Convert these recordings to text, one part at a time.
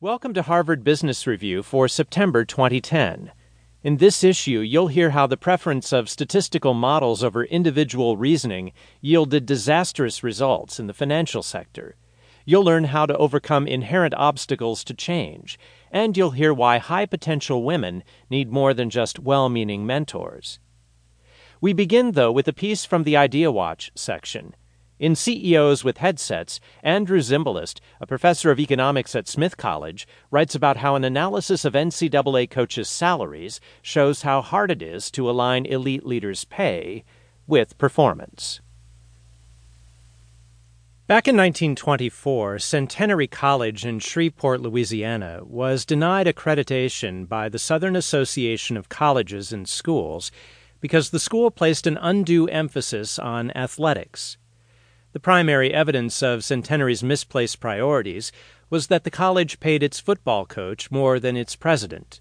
Welcome to Harvard Business Review for September 2010. In this issue, you'll hear how the preference of statistical models over individual reasoning yielded disastrous results in the financial sector. You'll learn how to overcome inherent obstacles to change, and you'll hear why high potential women need more than just well meaning mentors. We begin, though, with a piece from the Idea Watch section. In CEOs with Headsets, Andrew Zimbalist, a professor of economics at Smith College, writes about how an analysis of NCAA coaches' salaries shows how hard it is to align elite leaders' pay with performance. Back in 1924, Centenary College in Shreveport, Louisiana, was denied accreditation by the Southern Association of Colleges and Schools because the school placed an undue emphasis on athletics. The primary evidence of Centenary's misplaced priorities was that the college paid its football coach more than its president.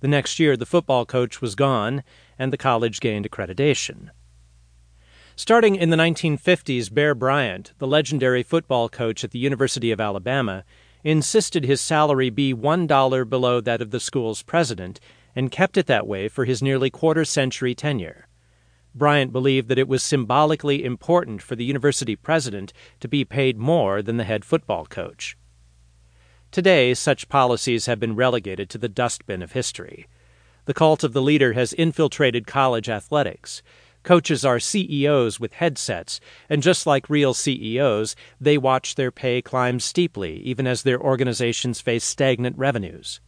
The next year, the football coach was gone, and the college gained accreditation. Starting in the 1950s, Bear Bryant, the legendary football coach at the University of Alabama, insisted his salary be $1 below that of the school's president and kept it that way for his nearly quarter century tenure. Bryant believed that it was symbolically important for the university president to be paid more than the head football coach. Today, such policies have been relegated to the dustbin of history. The cult of the leader has infiltrated college athletics. Coaches are CEOs with headsets, and just like real CEOs, they watch their pay climb steeply even as their organizations face stagnant revenues.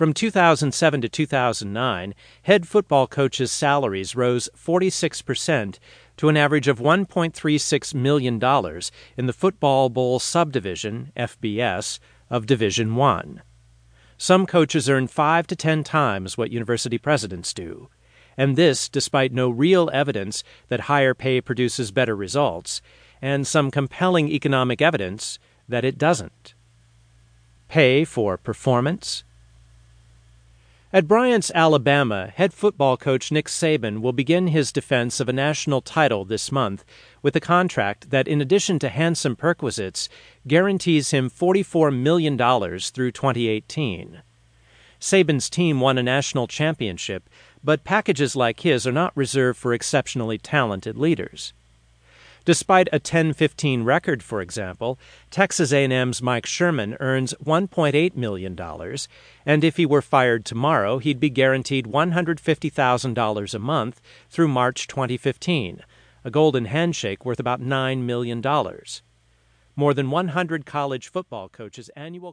From 2007 to 2009, head football coaches' salaries rose 46% to an average of $1.36 million in the Football Bowl subdivision, FBS, of Division 1. Some coaches earn 5 to 10 times what university presidents do, and this despite no real evidence that higher pay produces better results, and some compelling economic evidence that it doesn't. Pay for performance? At Bryant's Alabama, head football coach Nick Saban will begin his defense of a national title this month with a contract that, in addition to handsome perquisites, guarantees him $44 million through 2018. Saban's team won a national championship, but packages like his are not reserved for exceptionally talented leaders. Despite a 10-15 record, for example, Texas A&M's Mike Sherman earns $1.8 million, and if he were fired tomorrow, he'd be guaranteed $150,000 a month through March 2015, a golden handshake worth about $9 million. More than 100 college football coaches' annual